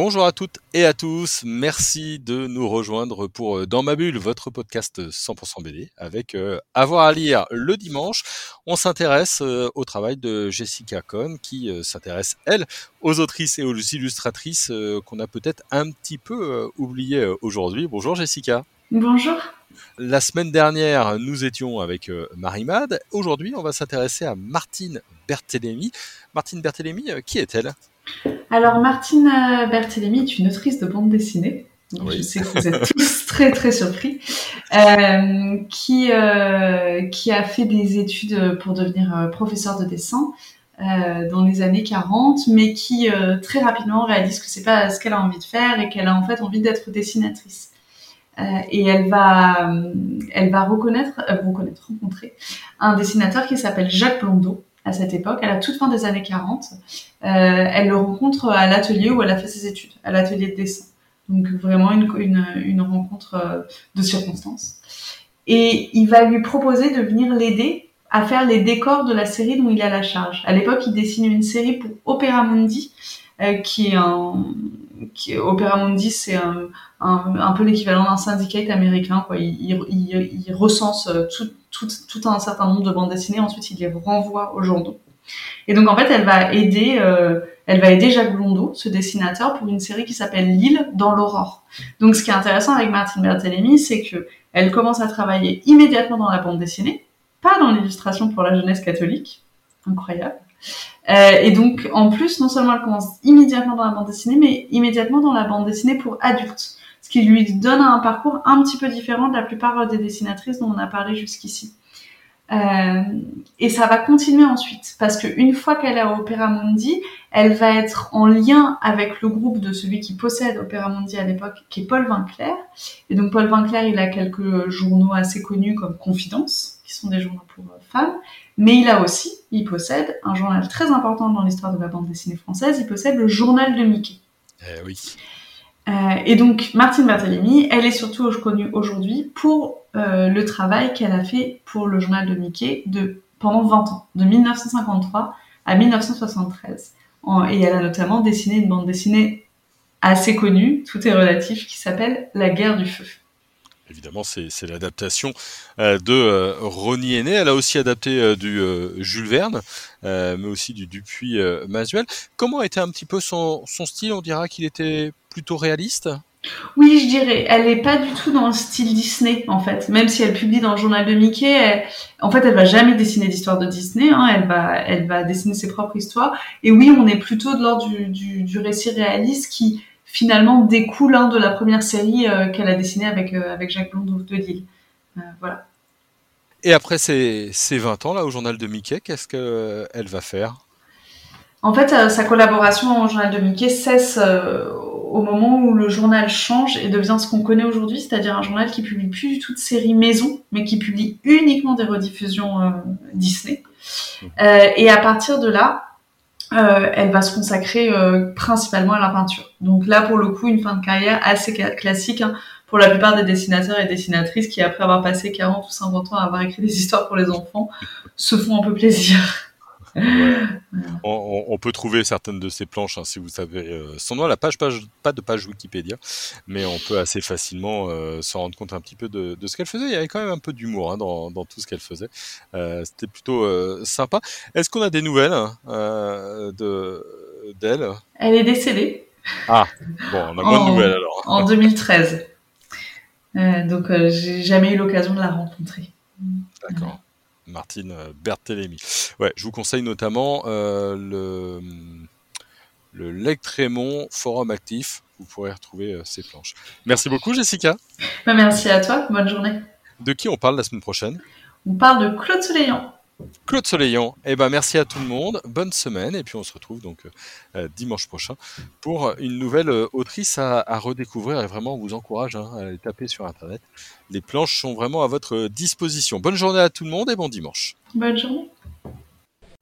Bonjour à toutes et à tous, merci de nous rejoindre pour euh, Dans ma bulle, votre podcast 100% BD avec euh, Avoir à lire le dimanche. On s'intéresse euh, au travail de Jessica Cohn qui s'intéresse, elle, aux autrices et aux illustratrices qu'on a peut-être un petit peu oubliées aujourd'hui. Bonjour Jessica. Bonjour. La semaine dernière, nous étions avec Marie-Mad. Aujourd'hui, on va s'intéresser à Martine Berthélémy. Martine Berthélémy, qui est-elle? Alors, Martine euh, Berthélémy est une autrice de bande dessinée. Je sais que vous êtes tous très très surpris. Euh, qui, euh, qui a fait des études pour devenir professeur de dessin dans les années 40, mais qui très rapidement réalise que c'est pas ce qu'elle a envie de faire et qu'elle a en fait envie d'être dessinatrice. et elle va, elle va reconnaître, reconnaître, rencontrer un dessinateur qui s'appelle Jacques Blondeau, à cette époque, à la toute fin des années 40. Euh, elle le rencontre à l'atelier où elle a fait ses études, à l'atelier de dessin. Donc vraiment une, rencontre euh, de circonstances. Et il va lui proposer de venir l'aider à faire les décors de la série dont il a la charge. À l'époque, il dessine une série pour Opera Mundi, euh, qui est un, qui, Opera Mundi, c'est un, un, peu l'équivalent d'un syndicate américain. Quoi. Il, il, il recense tout, tout, tout, un certain nombre de bandes dessinées. Ensuite, il les renvoie aux journaux. Et donc, en fait, elle va aider, euh, elle va aider Jacques Blondeau, ce dessinateur, pour une série qui s'appelle L'île dans l'aurore. Donc, ce qui est intéressant avec Martine Berthélémy, c'est que elle commence à travailler immédiatement dans la bande dessinée, pas dans l'illustration pour la jeunesse catholique, incroyable. Euh, et donc, en plus, non seulement elle commence immédiatement dans la bande dessinée, mais immédiatement dans la bande dessinée pour adultes. Ce qui lui donne un parcours un petit peu différent de la plupart des dessinatrices dont on a parlé jusqu'ici. Euh, et ça va continuer ensuite, parce qu'une fois qu'elle est à Opera Mundi, elle va être en lien avec le groupe de celui qui possède Opera Mundi à l'époque, qui est Paul Vinclair. Et donc Paul Vinclair, il a quelques journaux assez connus comme Confidence, qui sont des journaux pour femmes, mais il a aussi, il possède un journal très important dans l'histoire de la bande dessinée française, il possède le journal de Mickey. Eh oui. Euh, et donc Martine Berthélémy, elle est surtout connue aujourd'hui pour euh, le travail qu'elle a fait pour le journal de Mickey de, pendant 20 ans, de 1953 à 1973. et elle a notamment dessiné une bande dessinée assez connue, tout est relatif, qui s'appelle La guerre du feu. Évidemment, c'est l'adaptation euh, de euh, Ronnie Aîné. Elle a aussi adapté euh, du Jules Verne, mais aussi du Dupuis Masuel. Comment était un petit peu son, style? On dira qu'il était plutôt réaliste? Oui, je dirais. Elle est pas du tout dans le style Disney, en fait. Même si elle publie dans le journal de Mickey, en fait, elle va jamais dessiner d'histoire de Disney. Hein. Elle va, elle va dessiner ses propres histoires. Et oui, on est plutôt de l'ordre du, récit réaliste qui finalement découle hein, de la première série euh, qu'elle a dessinée avec, euh, avec Jacques Blondeau de Lille. Euh, voilà. Et après ces, ces 20 ans là au journal de Mickey, qu'est-ce qu'elle va faire? En fait, sa collaboration au journal de Mickey cesse au moment où le journal change et devient ce qu'on connaît aujourd'hui, c'est-à-dire un journal qui publie plus du tout de séries maison, mais qui publie uniquement des rediffusions Disney. Mmh. et à partir de là, euh, elle va se consacrer euh, principalement à la peinture. Donc là, pour le coup, une fin de carrière assez classique hein, pour la plupart des dessinateurs et dessinatrices qui, après avoir passé 40 ou 50 ans à avoir écrit des histoires pour les enfants, se font un peu plaisir. On, peut trouver certaines de ces planches hein, si vous savez euh, son nom. La page, page, pas de page Wikipédia, mais on peut assez facilement euh, se rendre compte un petit peu de, ce qu'elle faisait. Il y avait quand même un peu d'humour hein, dans, tout ce qu'elle faisait. Euh, c'était plutôt sympa. Est-ce qu'on a des nouvelles de d'elle? Elle est décédée. Ah, bon, on a moins de nouvelles alors. En 2013. donc, j'ai jamais eu l'occasion de la rencontrer. D'accord. Martine euh, Berthélémy. Ouais, je vous conseille notamment euh, le, le Forum Actif. Vous pourrez retrouver euh, ces planches. Merci beaucoup, Jessica. Bah, merci à toi. Bonne journée. De qui on parle la semaine prochaine? On parle de Claude Soleillant. Claude Soleillant. Eh ben, merci à tout le monde. Bonne semaine. Et puis, on se retrouve donc euh, dimanche prochain pour une nouvelle euh, autrice à, redécouvrir. Et vraiment, on vous encourage hein, à aller taper sur Internet. Les planches sont vraiment à votre disposition. Bonne journée à tout le monde et bon dimanche. Bonne journée.